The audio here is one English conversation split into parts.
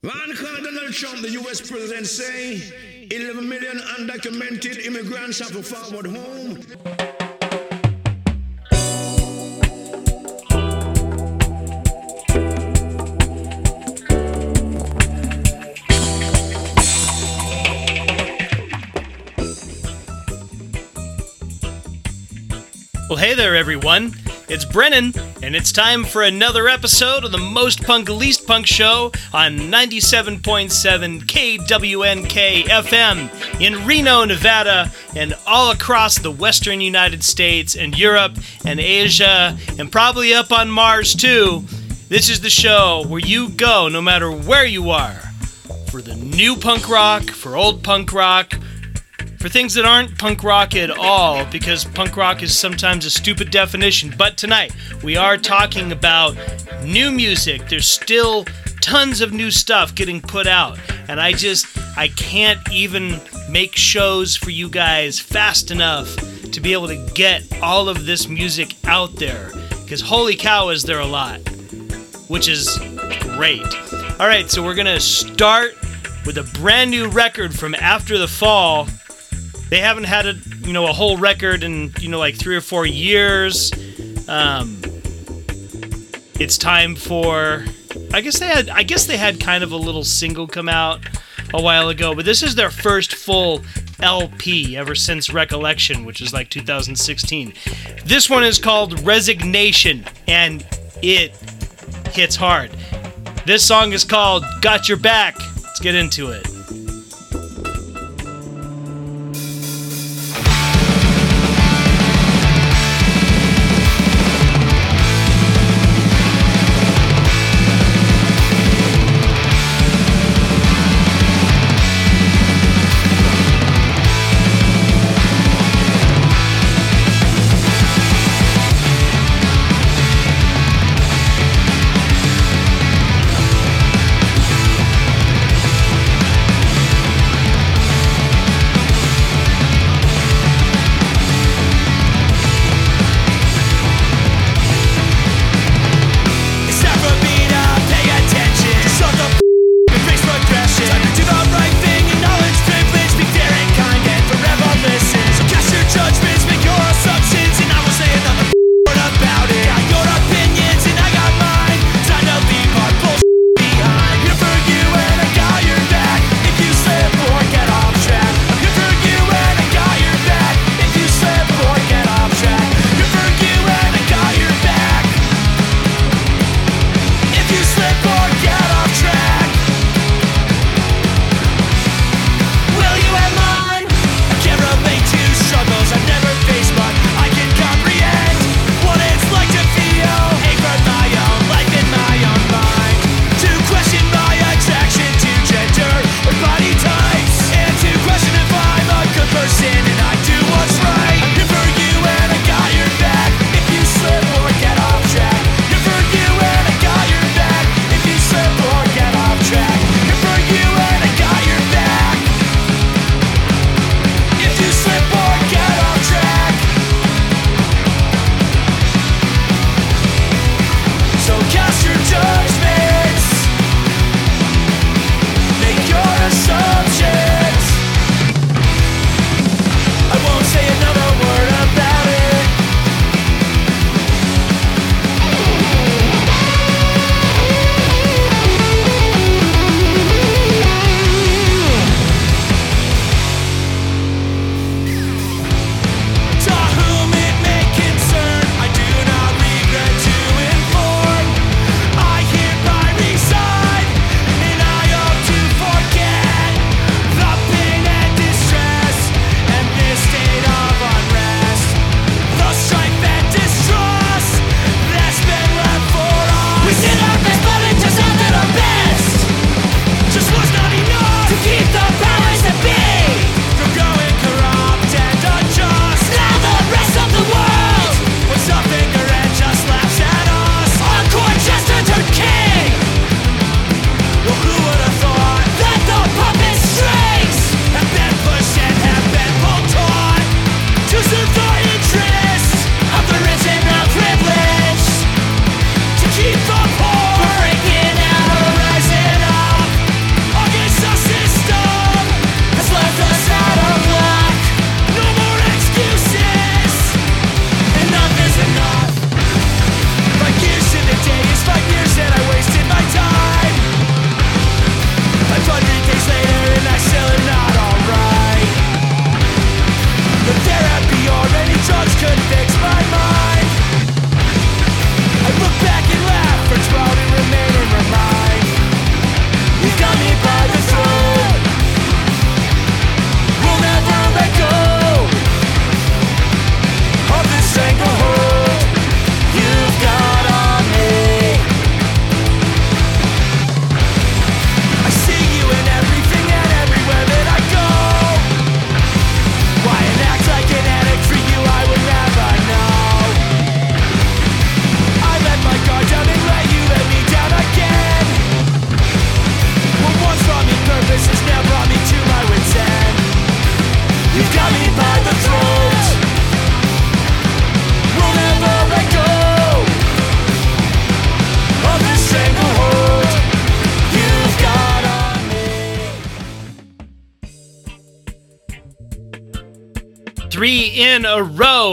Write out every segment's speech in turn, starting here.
Called Donald Trump, the US president, say 11 million undocumented immigrants have to forward home. Well, hey there, everyone. It's Brennan, and it's time for another episode of the Most Punk Least Punk Show on 97.7 KWNK FM in Reno, Nevada, and all across the western United States and Europe and Asia, and probably up on Mars too. This is the show where you go no matter where you are for the new punk rock, for old punk rock, for things that aren't punk rock at all, because punk rock is sometimes a stupid definition. But tonight, we are talking about new music. There's still tons of new stuff getting put out, and I just, I can't even make shows for you guys fast enough to be able to get all of this music out there. Because holy cow, is there a lot, which is great. All right, so we're gonna start with a brand new record from After the Fall they haven't had a you know a whole record in you know like three or four years. Um, it's time for. I guess they had. I guess they had kind of a little single come out a while ago, but this is their first full LP ever since Recollection, which is like 2016. This one is called Resignation, and it hits hard. This song is called Got Your Back. Let's get into it.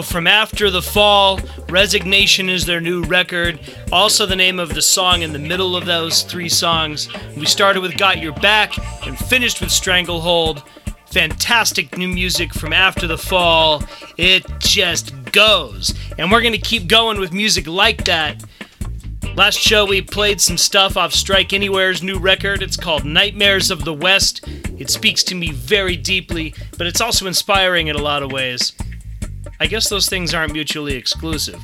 From After the Fall. Resignation is their new record. Also, the name of the song in the middle of those three songs. We started with Got Your Back and finished with Stranglehold. Fantastic new music from After the Fall. It just goes. And we're going to keep going with music like that. Last show, we played some stuff off Strike Anywhere's new record. It's called Nightmares of the West. It speaks to me very deeply, but it's also inspiring in a lot of ways. I guess those things aren't mutually exclusive.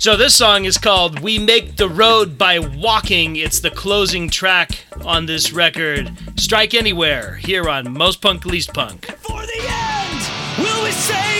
So, this song is called We Make the Road by Walking. It's the closing track on this record. Strike Anywhere, here on Most Punk Least Punk. For the end, will we say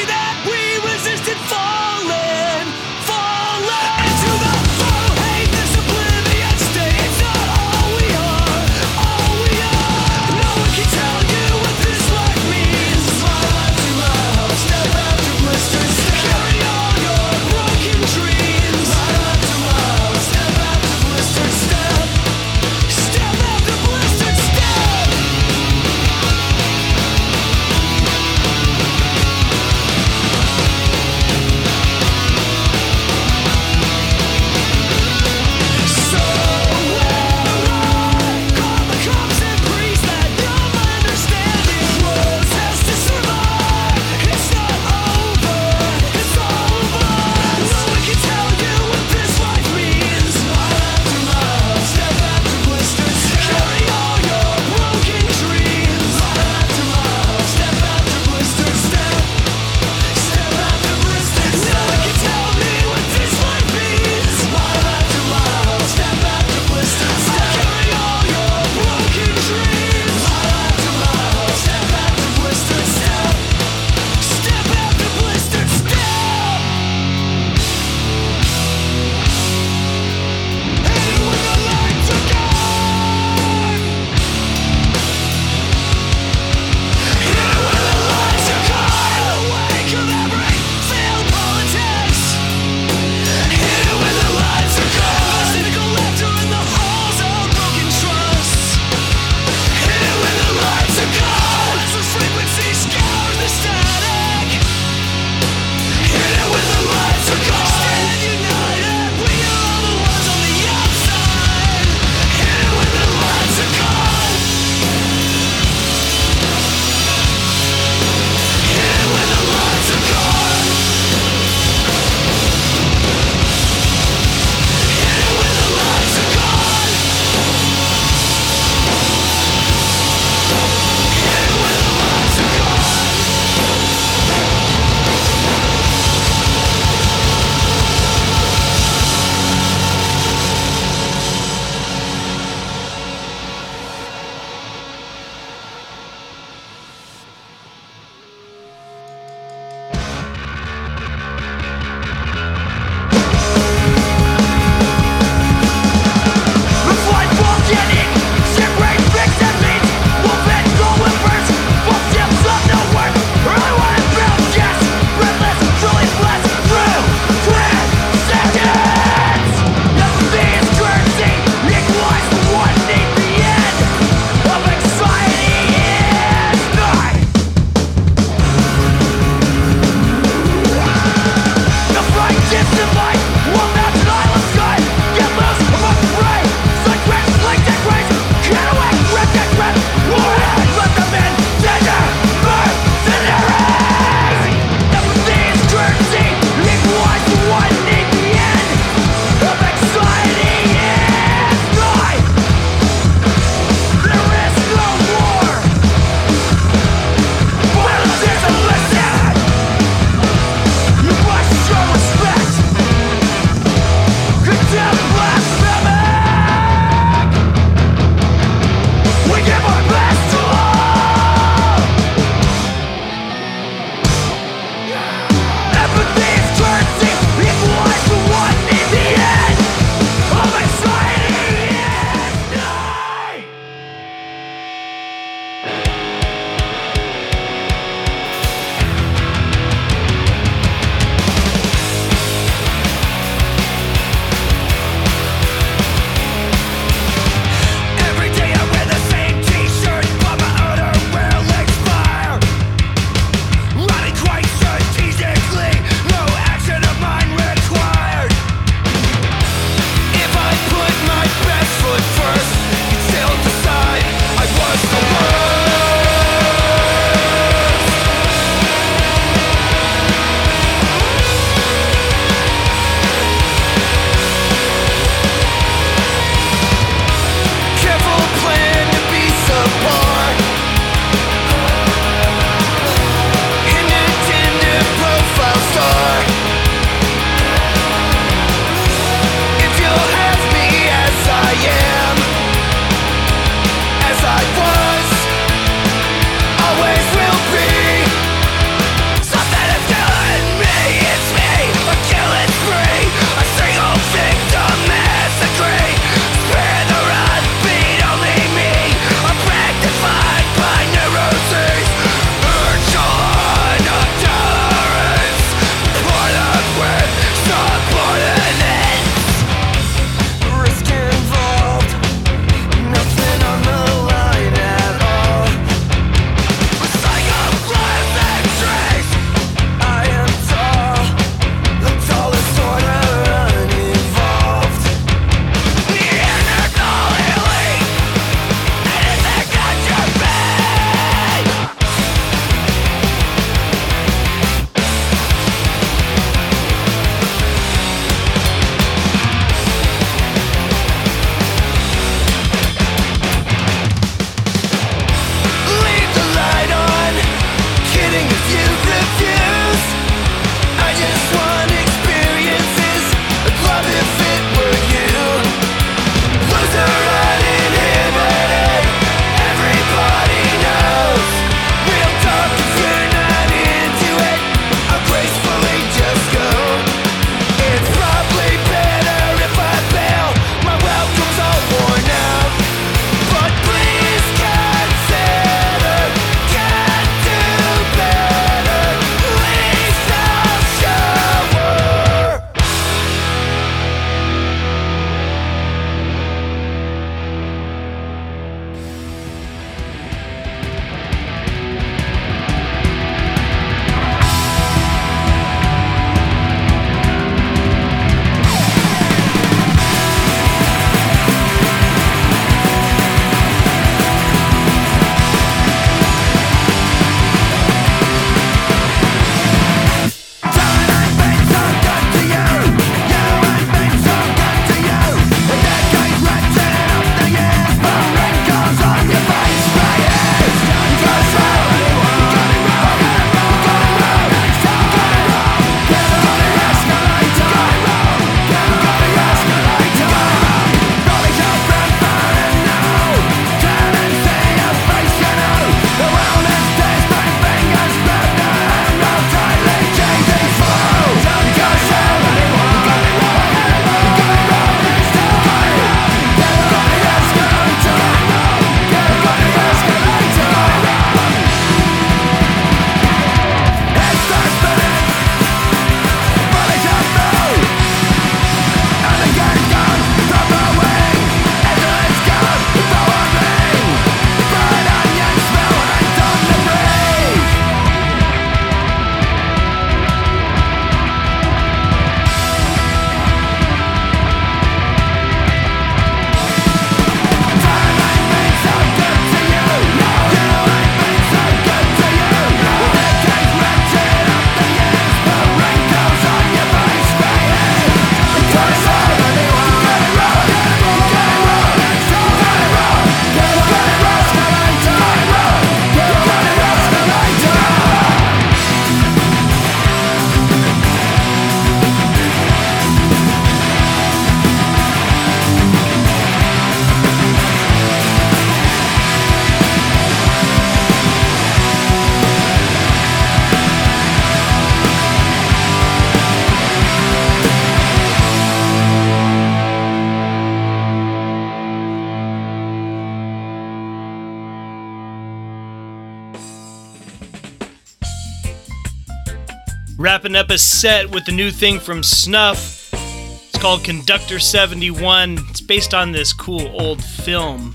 up a set with the new thing from Snuff. It's called Conductor 71. It's based on this cool old film.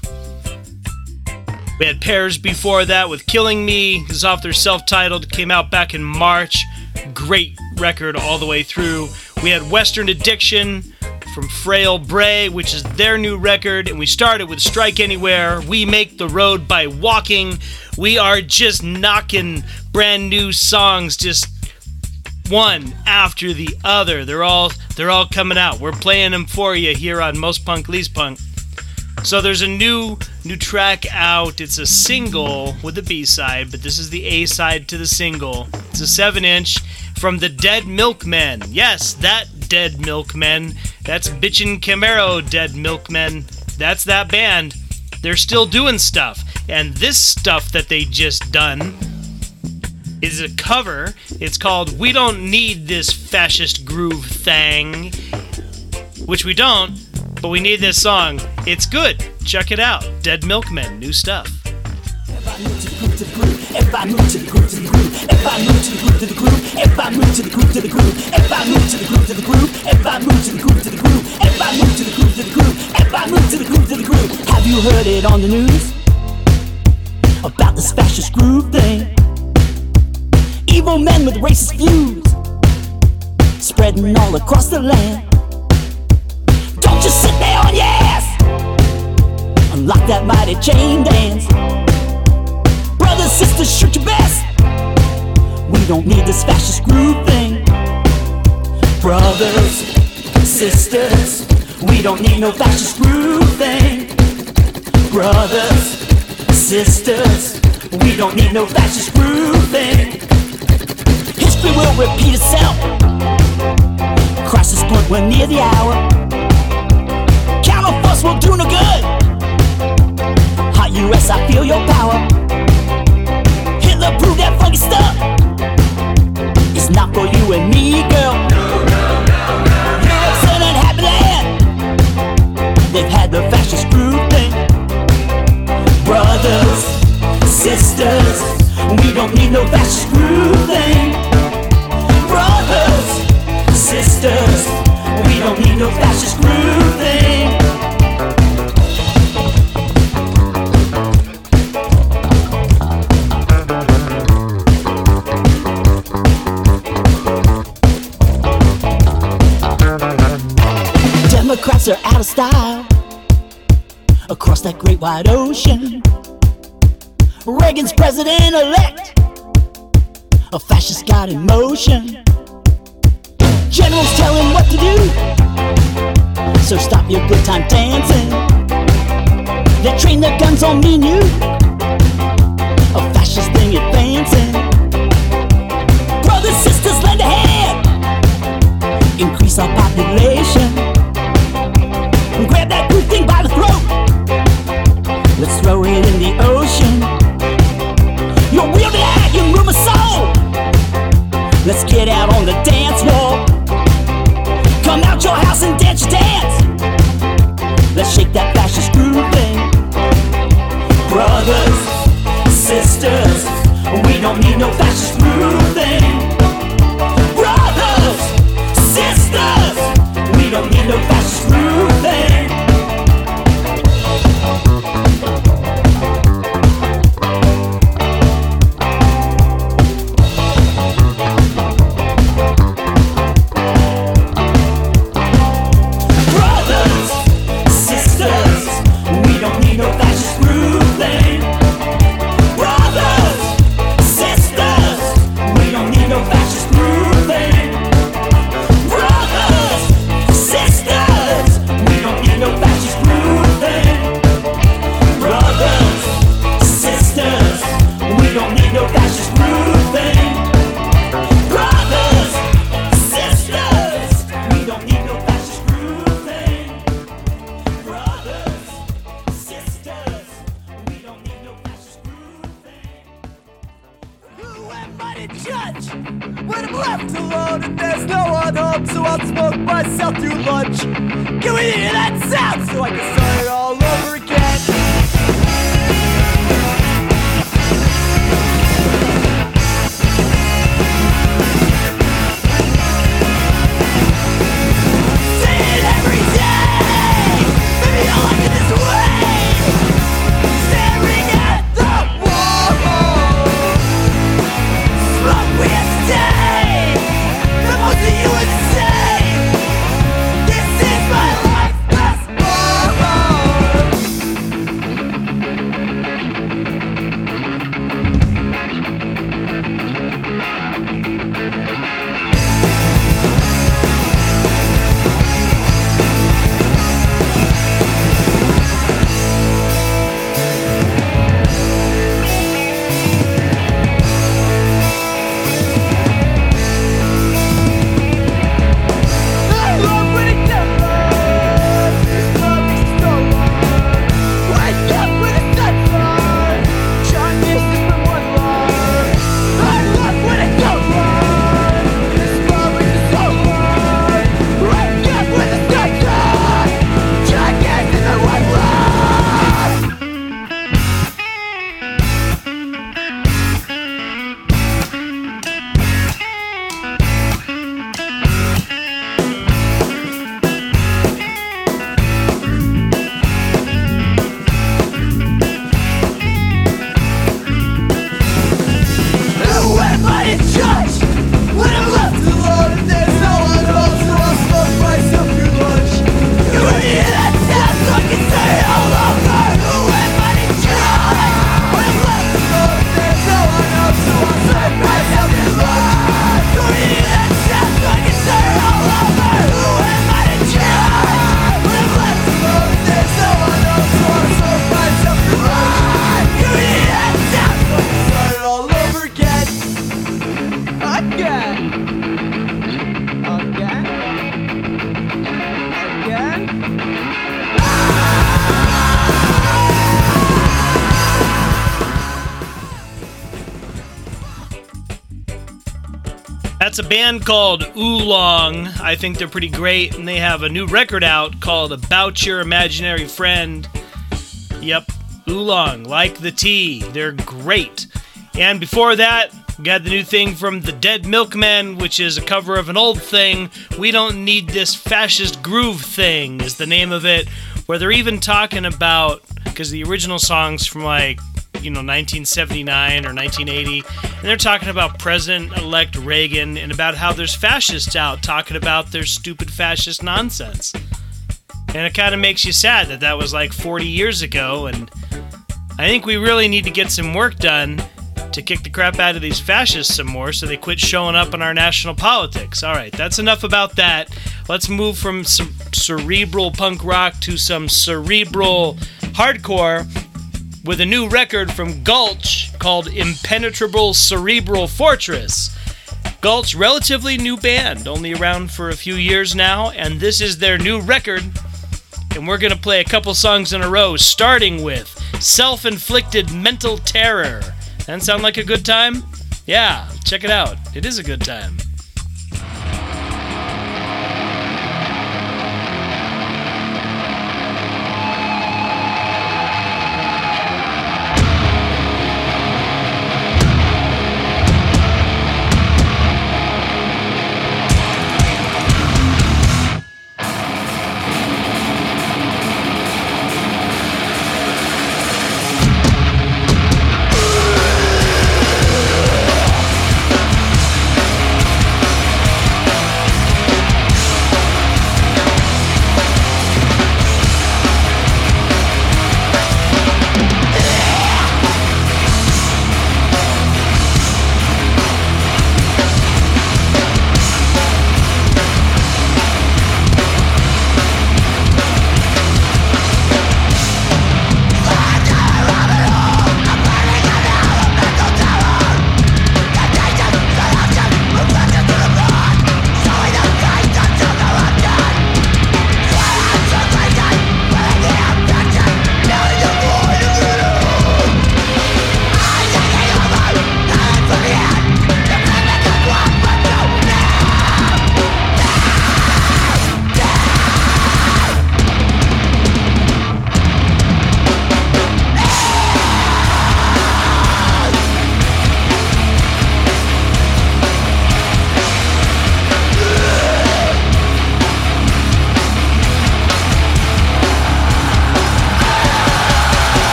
We had Pears before that with Killing Me. This is off their self titled, came out back in March. Great record all the way through. We had Western Addiction from Frail Bray, which is their new record. And we started with Strike Anywhere. We make the road by walking. We are just knocking brand new songs, just one after the other. They're all they're all coming out. We're playing them for you here on Most Punk Least Punk. So there's a new new track out. It's a single with a B side, but this is the A side to the single. It's a 7 inch from the Dead Milkmen. Yes, that Dead Milkmen. That's Bitchin' Camaro Dead Milkmen. That's that band. They're still doing stuff. And this stuff that they just done is a cover. It's called We Don't Need This Fascist Groove Thing, which we don't, but we need this song. It's good. Check it out. Dead Milkmen, new stuff. If I move to the groove to the groove, if I move to the groove to the groove, if I move to the groove to the groove, if I move to the groove to the groove, if I move to the groove to the groove, if I move to the groove to the groove, if I move to the groove to the groove. Have you heard it on the news about this fascist groove thing? Evil men with racist views spreading all across the land. Don't just sit there on your ass. Unlock that mighty chain dance. Brothers, sisters, shoot your best. We don't need this fascist groove thing. Brothers, sisters, we don't need no fascist groove thing. Brothers, sisters, we don't need no fascist groove thing. History will repeat itself. Crisis point, we're near the hour. Counter force will do no good. Hot US, I feel your power. Hitler proved that funky stuff. It's not for you and me, girl. Europe's an unhappy land. They've had the fascist groove thing. Brothers, sisters, we don't need no fascist groove thing. Sisters, we don't need no fascist groove thing. Democrats are out of style across that great wide ocean. Reagan's president elect, a fascist god in motion. Generals tell him what to do, so stop your good time dancing. They train their guns on me and you, a fascist thing advancing. Brothers, sisters, lend a hand, increase our population. We to judge? When I'm left alone and there's no one home, so I'll smoke myself through lunch. Can we hear that sound so I can start it all That's a band called Oolong. I think they're pretty great, and they have a new record out called About Your Imaginary Friend. Yep, Oolong, like the tea. They're great. And before that, we got the new thing from the Dead Milkmen, which is a cover of an old thing. We Don't Need This Fascist Groove Thing, is the name of it, where they're even talking about, because the original song's from like you know 1979 or 1980 and they're talking about president-elect reagan and about how there's fascists out talking about their stupid fascist nonsense. And it kind of makes you sad that that was like 40 years ago and i think we really need to get some work done to kick the crap out of these fascists some more so they quit showing up in our national politics. All right that's enough about that. Let's move from some cerebral punk rock to some cerebral hardcore with a new record from Gulch called Impenetrable Cerebral Fortress. Gulch, relatively new band, only around for a few years now, and this is their new record. And we're going to play a couple songs in a row, starting with Self Inflicted Mental Terror. That sound like a good time? Yeah, check it out. It is a good time.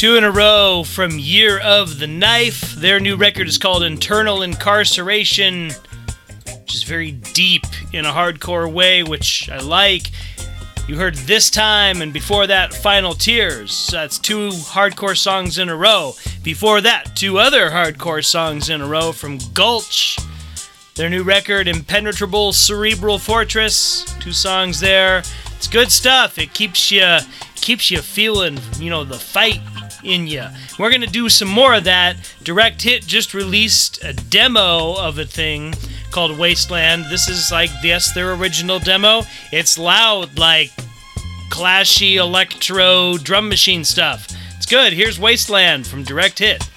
Two in a row from Year of the Knife. Their new record is called Internal Incarceration, which is very deep in a hardcore way, which I like. You heard This Time, and before that, Final Tears. So that's two hardcore songs in a row. Before that, two other hardcore songs in a row from Gulch. Their new record, Impenetrable Cerebral Fortress. Two songs there. It's good stuff. It keeps you keeps you feeling, you know, the fight in ya. We're gonna do some more of that. Direct Hit just released a demo of a thing called Wasteland. This is like yes, their original demo. It's loud, like clashy electro drum machine stuff. It's good. Here's Wasteland from Direct Hit.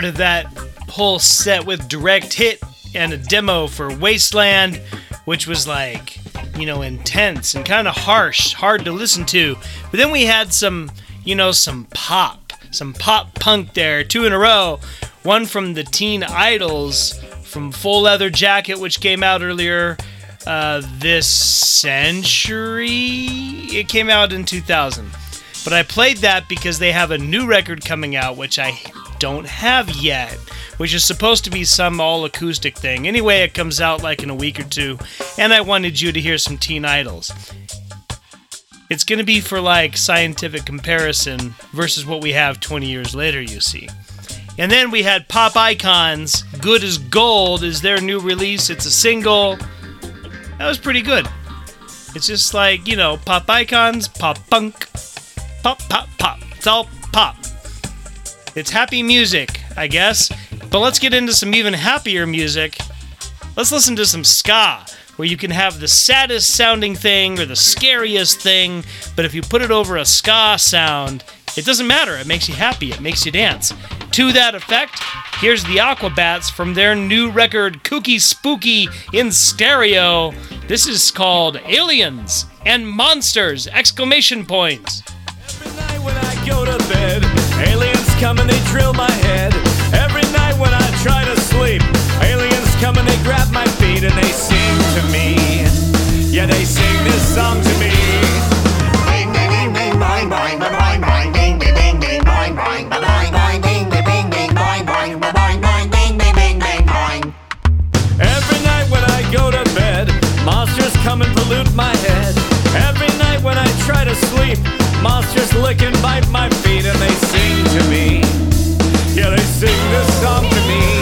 Started that whole set with direct hit and a demo for Wasteland, which was like, you know, intense and kind of harsh, hard to listen to. But then we had some, you know, some pop, some pop punk there, two in a row. One from the Teen Idols, from Full Leather Jacket, which came out earlier uh, this century. It came out in 2000. But I played that because they have a new record coming out, which I don't have yet, which is supposed to be some all acoustic thing. Anyway, it comes out like in a week or two, and I wanted you to hear some Teen Idols. It's going to be for like scientific comparison versus what we have 20 years later, you see. And then we had Pop Icons, Good as Gold is their new release. It's a single. That was pretty good. It's just like, you know, pop icons, pop punk, pop, pop, pop. It's all pop. It's happy music, I guess. But let's get into some even happier music. Let's listen to some ska, where you can have the saddest sounding thing or the scariest thing, but if you put it over a ska sound, it doesn't matter. It makes you happy, it makes you dance. To that effect, here's the Aquabats from their new record, Kooky Spooky in stereo. This is called Aliens and Monsters! Exclamation points. Every night when I go to bed, aliens come and they drill my head. Every night when I try to sleep, aliens come and they grab my feet and they sing to me. Yeah, they sing this song monsters lick and bite my feet and they sing to me. Yeah, they sing this song to me.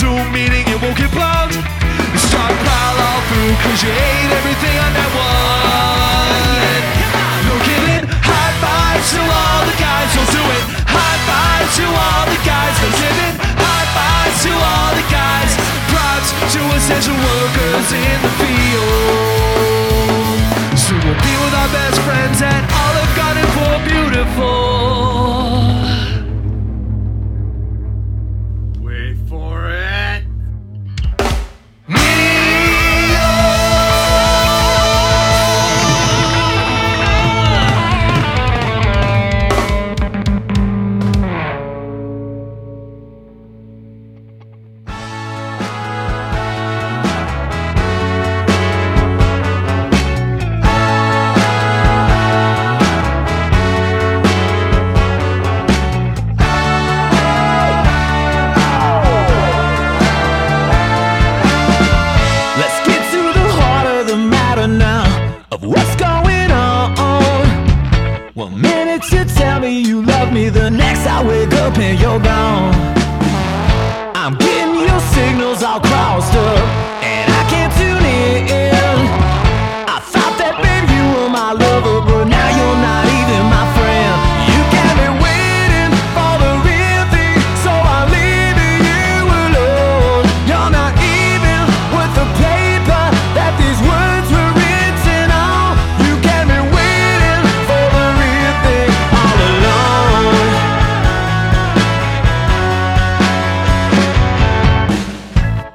Zoom meeting it won't get plugged. You start pile all through cause you ate everything on that one. No giving high fives to all the guys, don't do it. High fives to all the guys, don't give it. High fives to all the guys. Props to essential workers in the field. Soon we'll be with our best friends at Olive Garden for beautiful.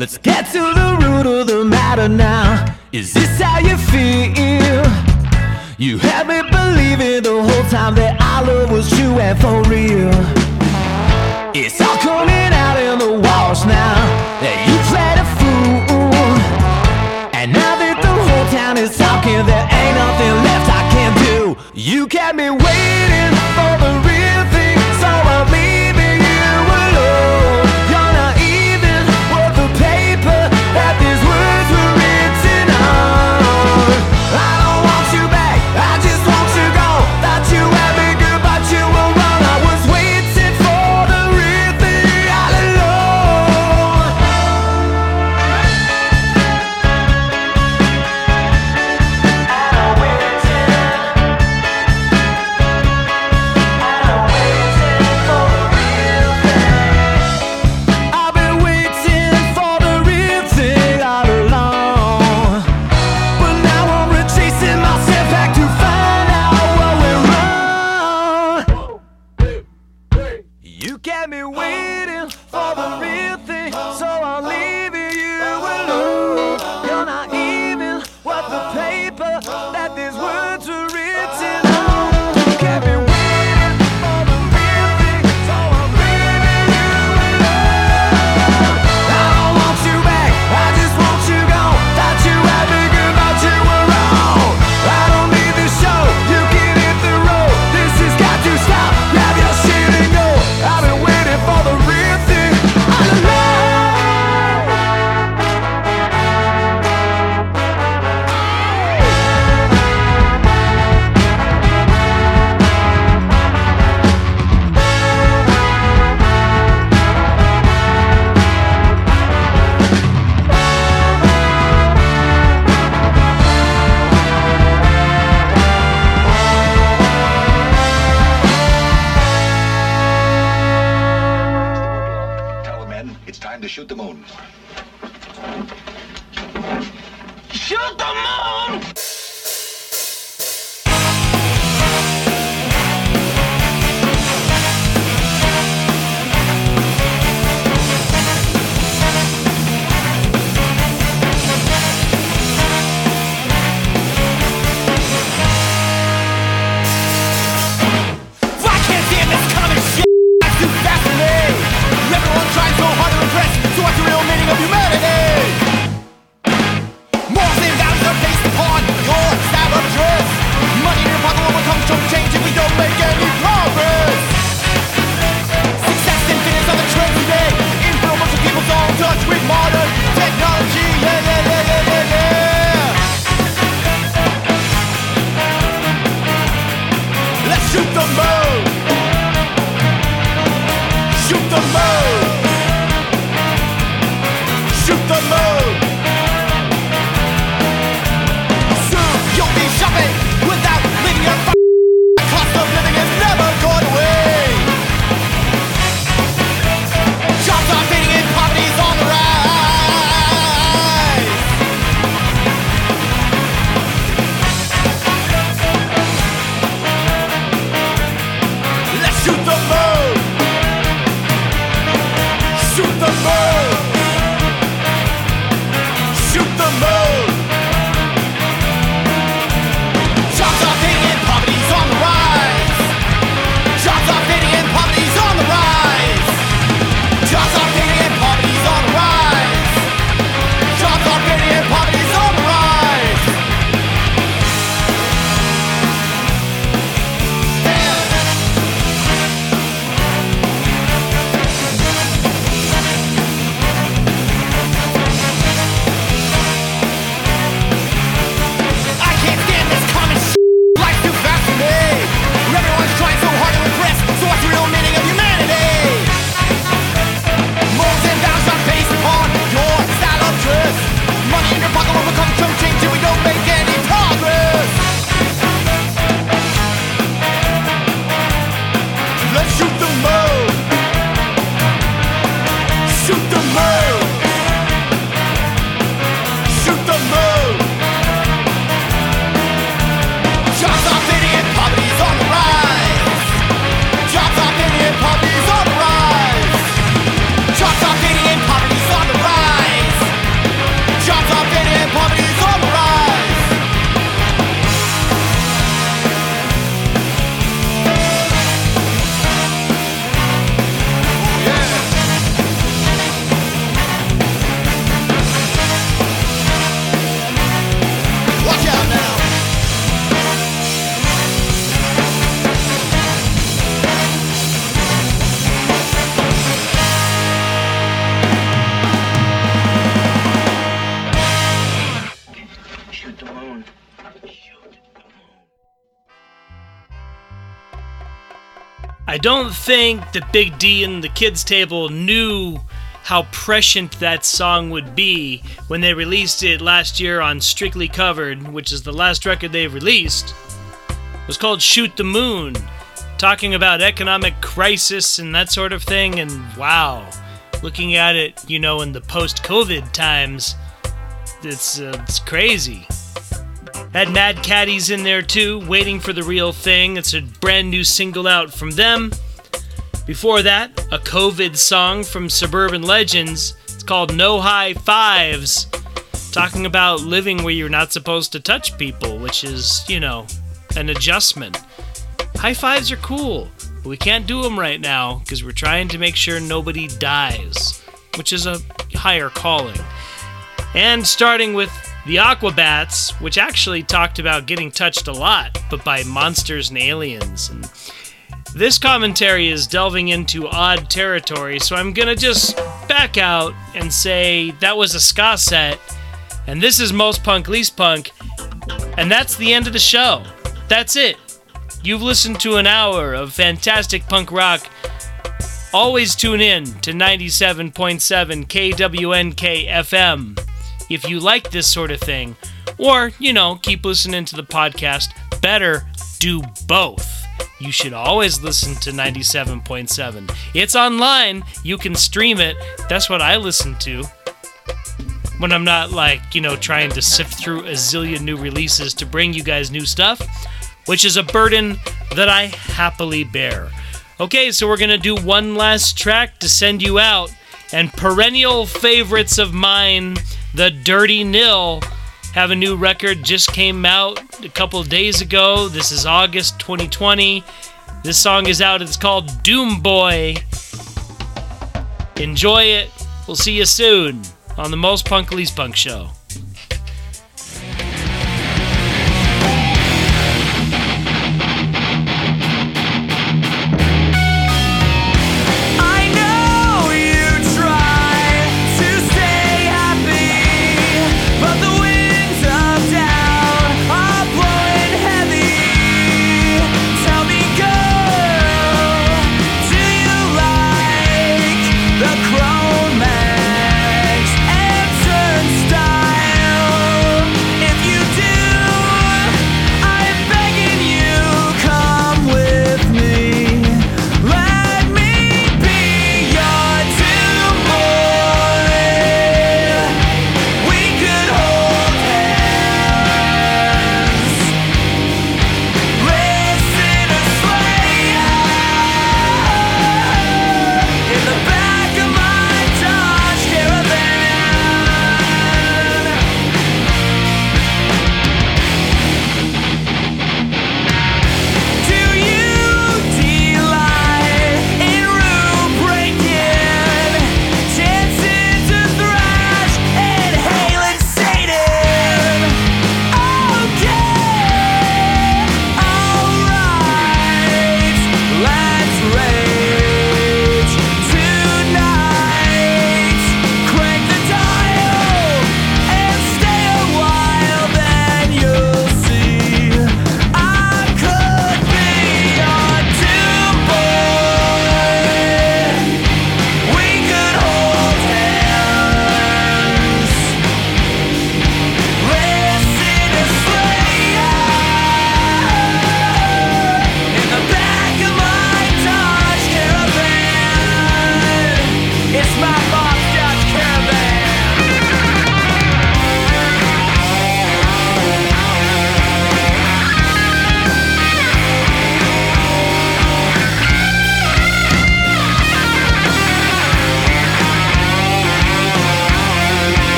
Let's get to the root of the matter now. Is this how you feel? You had me believing the whole time that our love was true and for real. It's all coming out in the wash now that you played a fool. And now that the whole town is talking, there ain't nothing left I can do. You kept me waiting for the I don't think the Big D and the kids' table knew how prescient that song would be when they released it last year on Strictly Covered, which is the last record they've released. It was called Shoot the Moon, talking about economic crisis and that sort of thing, and wow, looking at it, you know, in the post COVID times, it's, uh, it's crazy. Had Mad Caddies in there too, waiting for the real thing. It's a brand new single out from them. Before that, a COVID song from Suburban Legends. It's called No High Fives, talking about living where you're not supposed to touch people, which is, you know, an adjustment. High fives are cool, but we can't do them right now because we're trying to make sure nobody dies, which is a higher calling. And starting with the Aquabats, which actually talked about getting touched a lot, but by monsters and aliens. And this commentary is delving into odd territory, so I'm gonna just back out and say that was a ska set, and this is most punk, least punk, and that's the end of the show. That's it. You've listened to an hour of fantastic punk rock. Always tune in to 97.7 KWNK FM if you like this sort of thing. Or, you know, keep listening to the podcast. Better do both. you should always listen to 97.7. It's online, you can stream it. That's what I listen to when I'm not like, you know, trying to sift through a zillion new releases to bring you guys new stuff, which is a burden that I happily bear. Okay, so we're to do one last track to send you out. And perennial favorites of mine, the Dirty Nil, have a new record just came out a couple days ago. This is August 2020. This song is out. It's called Doom Boy. Enjoy it. We'll see you soon on the Most Punk Least Punk Show.